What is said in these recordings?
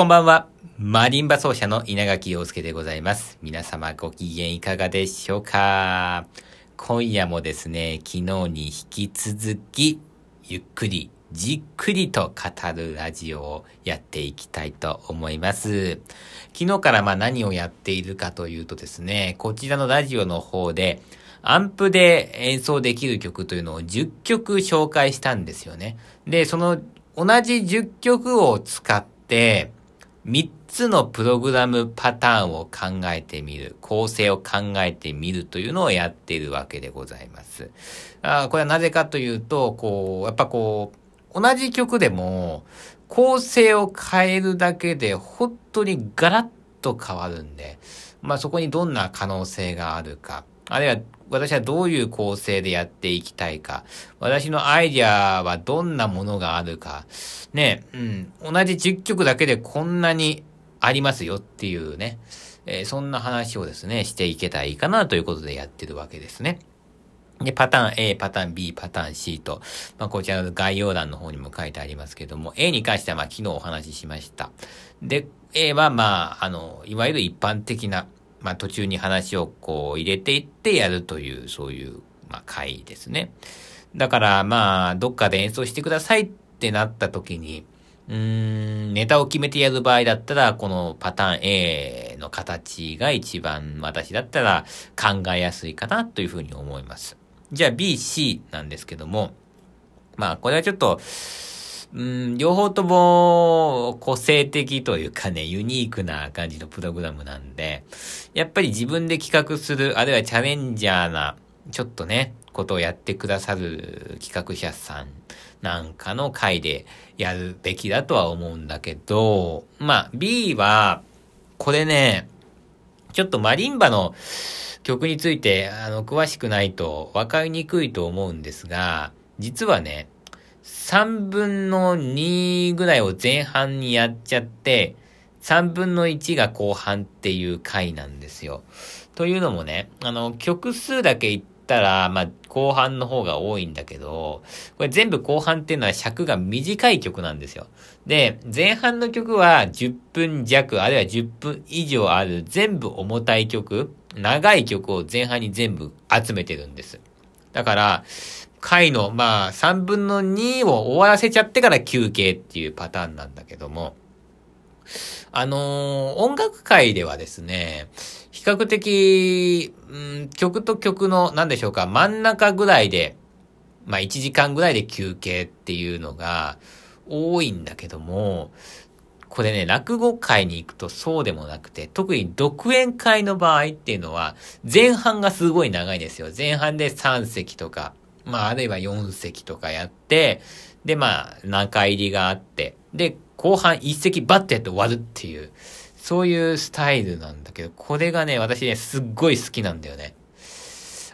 こんばんは。マリンバ奏者の稲垣陽介でございます。皆様ご機嫌いかがでしょうか？今夜もですね、昨日に引き続き、ゆっくり、じっくりと語るラジオをやっていきたいと思います。昨日からまあ何をやっているかというとですね、こちらのラジオの方で、アンプで演奏できる曲というのを10曲紹介したんですよね。で、その同じ10曲を使って、3つのプログラムパターンを考えてみる、構成を考えてみるというのをやっているわけでございます。あこれはなぜかというと、こう、やっぱこう、同じ曲でも、構成を変えるだけで、本当にガラッと変わるんで、まあそこにどんな可能性があるか、あるいは私はどういう構成でやっていきたいか、私のアイディアはどんなものがあるか、ね、うん、同じ10曲だけでこんなにありますよっていうね、えー、そんな話をですね、していけたらいいかなということでやってるわけですね。で、パターン A、パターン B、パターン C と、まあ、こちらの概要欄の方にも書いてありますけども、A に関しては、まあ、昨日お話ししました。で、A は、まあ、あの、いわゆる一般的な、まあ途中に話をこう入れていってやるという、そういう、まあ回ですね。だからまあ、どっかで演奏してくださいってなった時に、うーん、ネタを決めてやる場合だったら、このパターン A の形が一番私だったら考えやすいかなというふうに思います。じゃあ B、C なんですけども、まあこれはちょっと、うん、両方とも個性的というかね、ユニークな感じのプログラムなんで、やっぱり自分で企画する、あるいはチャレンジャーな、ちょっとね、ことをやってくださる企画者さんなんかの回でやるべきだとは思うんだけど、まあ B は、これね、ちょっとマリンバの曲について、あの、詳しくないと分かりにくいと思うんですが、実はね、3分の2ぐらいを前半にやっちゃって、3分の1が後半っていう回なんですよ。というのもね、あの、曲数だけ言ったら、まあ、後半の方が多いんだけど、これ全部後半っていうのは尺が短い曲なんですよ。で、前半の曲は10分弱、あるいは10分以上ある全部重たい曲、長い曲を前半に全部集めてるんです。だから、回の、まあ、3分の2を終わらせちゃってから休憩っていうパターンなんだけども、あのー、音楽界ではですね、比較的、うん、曲と曲の、なんでしょうか、真ん中ぐらいで、まあ1時間ぐらいで休憩っていうのが多いんだけども、これね、落語会に行くとそうでもなくて、特に独演会の場合っていうのは、前半がすごい長いんですよ。前半で3席とか、まあ、あるいは4席とかやって、で、まあ、中入りがあって、で、後半1席バッてやって終わるっていう、そういうスタイルなんだけど、これがね、私ね、すっごい好きなんだよね。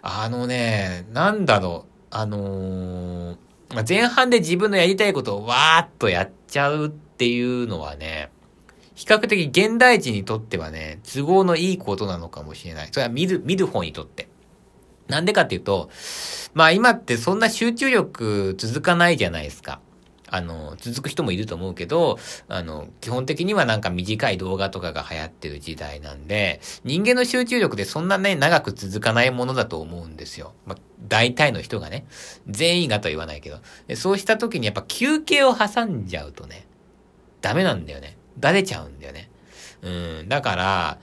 あのね、なんだろう、あのー、まあ、前半で自分のやりたいことをわーっとやっちゃうっていうのはね、比較的現代人にとってはね、都合のいいことなのかもしれない。それは見る、見る方にとって。なんでかっていうと、まあ今ってそんな集中力続かないじゃないですか。あの、続く人もいると思うけど、あの、基本的にはなんか短い動画とかが流行ってる時代なんで、人間の集中力でそんなね、長く続かないものだと思うんですよ。まあ、大体の人がね、全員がとは言わないけど、そうした時にやっぱ休憩を挟んじゃうとね、ダメなんだよね。だれちゃうんだよね。うん、だから、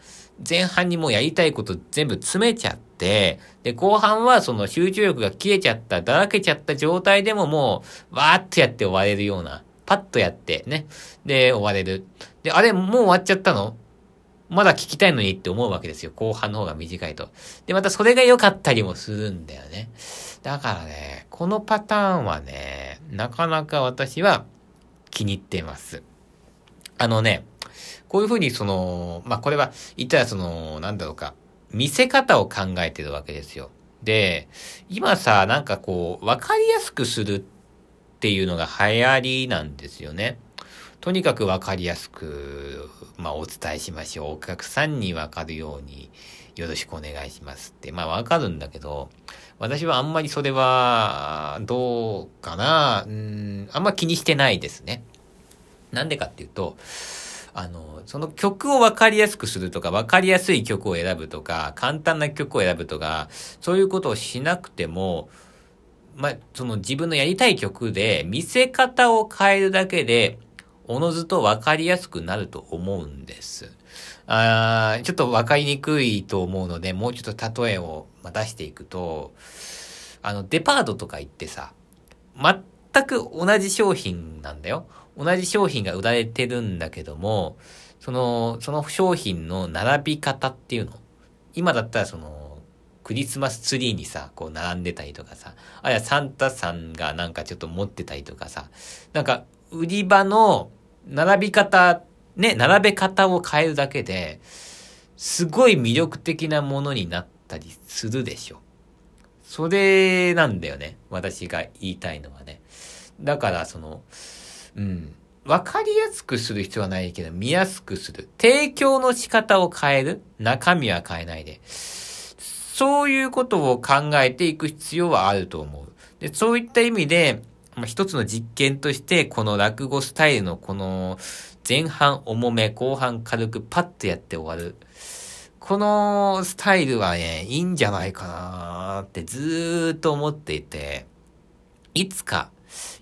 前半にもうやりたいこと全部詰めちゃって、で、後半はその集中力が切れちゃった、だらけちゃった状態でももう、わーっとやって終われるような、パッとやってね、で、終われる。で、あれ、もう終わっちゃったの？まだ聞きたいのにって思うわけですよ。後半の方が短いと。で、またそれが良かったりもするんだよね。だからね、このパターンはね、なかなか私は気に入っています。あのね、こういうふうにその、まあ、これは言ったらその、なんだろうか、見せ方を考えてるわけですよ。で、今さ、なんかこう、わかりやすくするっていうのが流行りなんですよね。とにかくわかりやすく、まあ、お伝えしましょう。お客さんにわかるように、よろしくお願いしますって。まあ、わかるんだけど、私はあんまりそれは、どうかなうん、あんま気にしてないですね。なんでかっていうと、あの、その曲を分かりやすくするとか、分かりやすい曲を選ぶとか、簡単な曲を選ぶとか、そういうことをしなくても、まあ、その自分のやりたい曲で見せ方を変えるだけで、おのずと分かりやすくなると思うんです。あちょっと分かりにくいと思うので、もうちょっと例えを出していくと、あの、デパートとか行ってさ、全く同じ商品なんだよ。同じ商品が売られてるんだけども、その、その商品の並び方っていうの。今だったらその、クリスマスツリーにさ、こう並んでたりとかさ、あるいはサンタさんがなんかちょっと持ってたりとかさ、なんか売り場の並び方、ね、並べ方を変えるだけで、すごい魅力的なものになったりするでしょ。それなんだよね。私が言いたいのはね。だから、その、うん。わかりやすくする必要はないけど、見やすくする。提供の仕方を変える。中身は変えないで。そういうことを考えていく必要はあると思う。で、そういった意味で、まあ、一つの実験として、この落語スタイルのこの前半重め、後半軽くパッとやって終わる。このスタイルはね、いいんじゃないかなってずーっと思っていて、いつか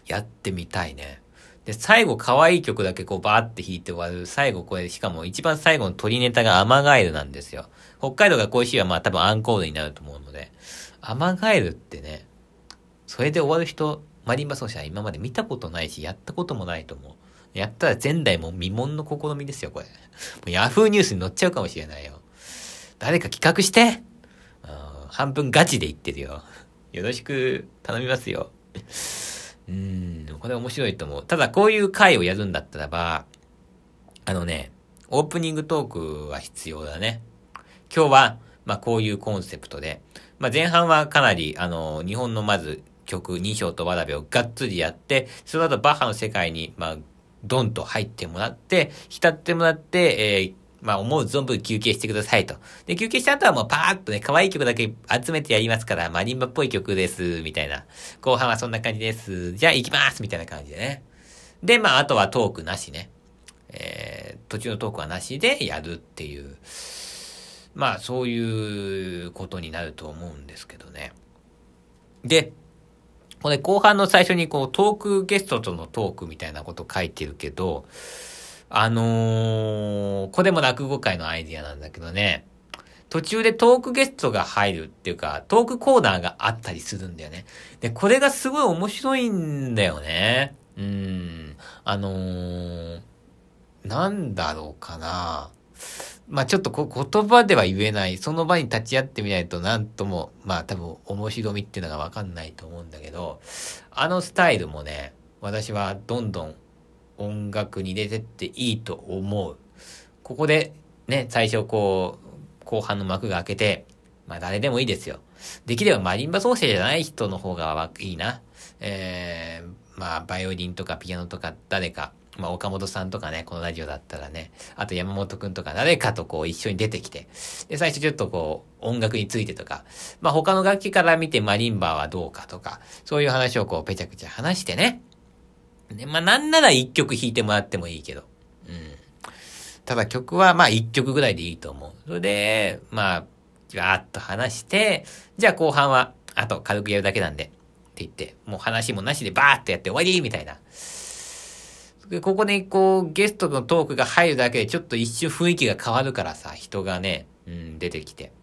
やってみたいね。で、最後可愛い曲だけこうバーって弾いて終わる。最後これ、しかも一番最後の鳥ネタがアマガエルなんですよ。北海道が恋しいはまあ多分アンコールになると思うので。アマガエルってね、それで終わる人、マリンバ奏者今まで見たことないし、やったこともないと思う。やったら前代も未聞の試みですよ、これ。もうヤフーニュースに載っちゃうかもしれないよ。誰か企画して半分ガチで言ってるよ。よろしく頼みますよ。うん、これ面白いと思う。ただこういう回をやるんだったらば、あのね、オープニングトークは必要だね。今日は、まあこういうコンセプトで、まあ前半はかなり、あの、日本のまず曲2章とわらべをがっつりやって、その後バッハの世界に、まあ、ドンと入ってもらって、浸ってもらって、えー、まあ思う存分休憩してくださいと。で、休憩した後はもうパーッとね、可愛い曲だけ集めてやりますから、マリンバっぽい曲です、みたいな。後半はそんな感じです。じゃあ行きますみたいな感じでね。で、まああとはトークなしね。えー、途中のトークはなしでやるっていう。まあそういうことになると思うんですけどね。で、これ後半の最初にこうトークゲストとのトークみたいなこと書いてるけど、あのー、これも落語会のアイディアなんだけどね、途中でトークゲストが入るっていうか、トークコーナーがあったりするんだよね。で、これがすごい面白いんだよね。うん。あのー、なんだろうかな。まあちょっとこ言葉では言えない、その場に立ち会ってみないとなんとも、まあ多分面白みっていうのがわかんないと思うんだけど、あのスタイルもね、私はどんどん音楽に入れてっていいと思う。ここでね、最初こう、後半の幕が開けて、まあ誰でもいいですよ。できればマリンバ奏者じゃない人の方がいいな。えー、まあバイオリンとかピアノとか誰か、まあ岡本さんとかね、このラジオだったらね、あと山本くんとか誰かとこう一緒に出てきて、で、最初ちょっとこう音楽についてとか、まあ他の楽器から見てマリンバはどうかとか、そういう話をこうぺちゃくちゃ話してね、ね。まあ、なんなら一曲弾いてもらってもいいけど。うん。ただ曲はまあ一曲ぐらいでいいと思う。それで、まあ、じわーっと話して、じゃあ後半は、あと軽くやるだけなんで、って言って、もう話もなしでバーっとやって終わりみたいな。で、ここでこう、ゲストのトークが入るだけでちょっと一瞬雰囲気が変わるからさ、人がね、うん、出てきて。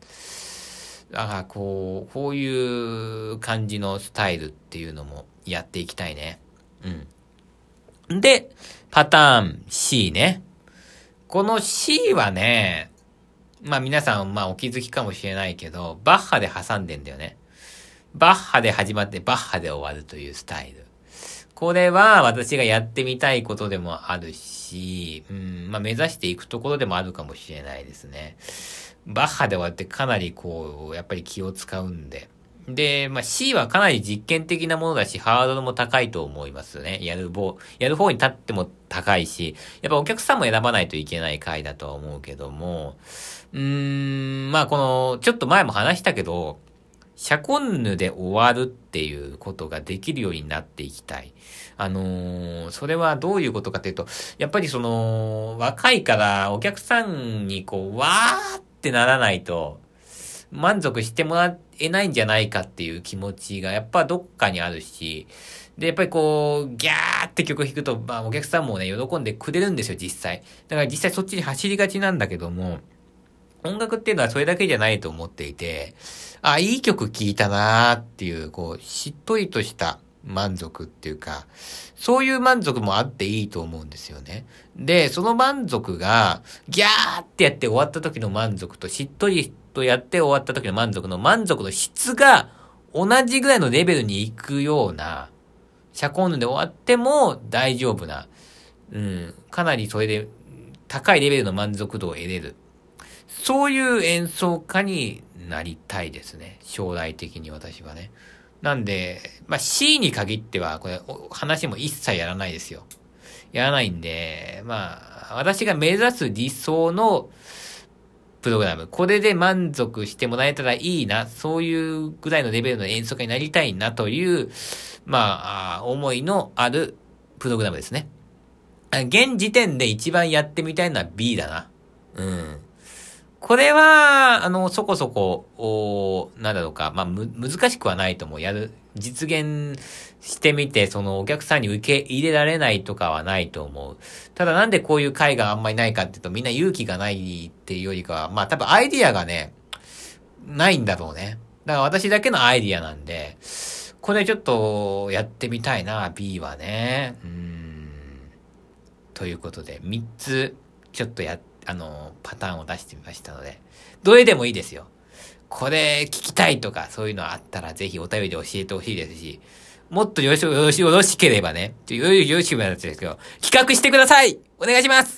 だからこう、こういう感じのスタイルっていうのもやっていきたいね。うん。で、パターン C ね。この C はね、まあ皆さん、まあお気づきかもしれないけど、バッハで挟んでんだよね。バッハで始まってバッハで終わるというスタイル。これは私がやってみたいことでもあるし、うん、まあ目指していくところでもあるかもしれないですね。バッハで終わってかなりこう、やっぱり気を使うんで。で、まあ、C はかなり実験的なものだし、ハードルも高いと思いますね。やる方、やる方に立っても高いし、やっぱお客さんも選ばないといけない回だとは思うけども、うーん、まあこの、ちょっと前も話したけど、シャコンヌで終わるっていうことができるようになっていきたい。あのー、それはどういうことかというと、やっぱりその、若いからお客さんにこう、わーってならないと、満足してもらってえないんじゃないかっていう気持ちがやっぱどっかにあるし、で、やっぱりこう、ギャーって曲弾くと、まあお客さんもね、喜んでくれるんですよ、実際。だから実際そっちに走りがちなんだけども、音楽っていうのはそれだけじゃないと思っていて、あ、いい曲聴いたなーっていう、こう、しっとりとした満足っていうか、そういう満足もあっていいと思うんですよね。で、その満足が、ギャーってやって終わった時の満足と、しっとりとやって終わった時の満足の満足の質が、同じぐらいのレベルに行くような、シャコンヌで終わっても大丈夫な、うん、かなりそれで高いレベルの満足度を得れる。そういう演奏家になりたいですね。将来的に私はね。なんで、まあ C に限っては、これ、話も一切やらないですよ。やらないんで、まあ、私が目指す理想のプログラム、これで満足してもらえたらいいな、そういうぐらいのレベルの演奏家になりたいなという、まあ、思いのあるプログラムですね。現時点で一番やってみたいのは B だな。うん。これは、あの、そこそこ、おなんだろうか、まあ、む、難しくはないと思う。やる、実現してみて、そのお客さんに受け入れられないとかはないと思う。ただなんでこういう会があんまりないかっていうと、みんな勇気がないっていうよりかは、まあ多分アイディアがね、ないんだろうね。だから私だけのアイディアなんで、これちょっとやってみたいな、B はね。うん。ということで、3つ、ちょっとやって、あの、パターンを出してみましたので、どれでもいいですよ。これ聞きたいとか、そういうのあったらぜひお便りで教えてほしいですし、もっとよろし、よろし、よろしければね、よろしければですけど、企画してくださいお願いします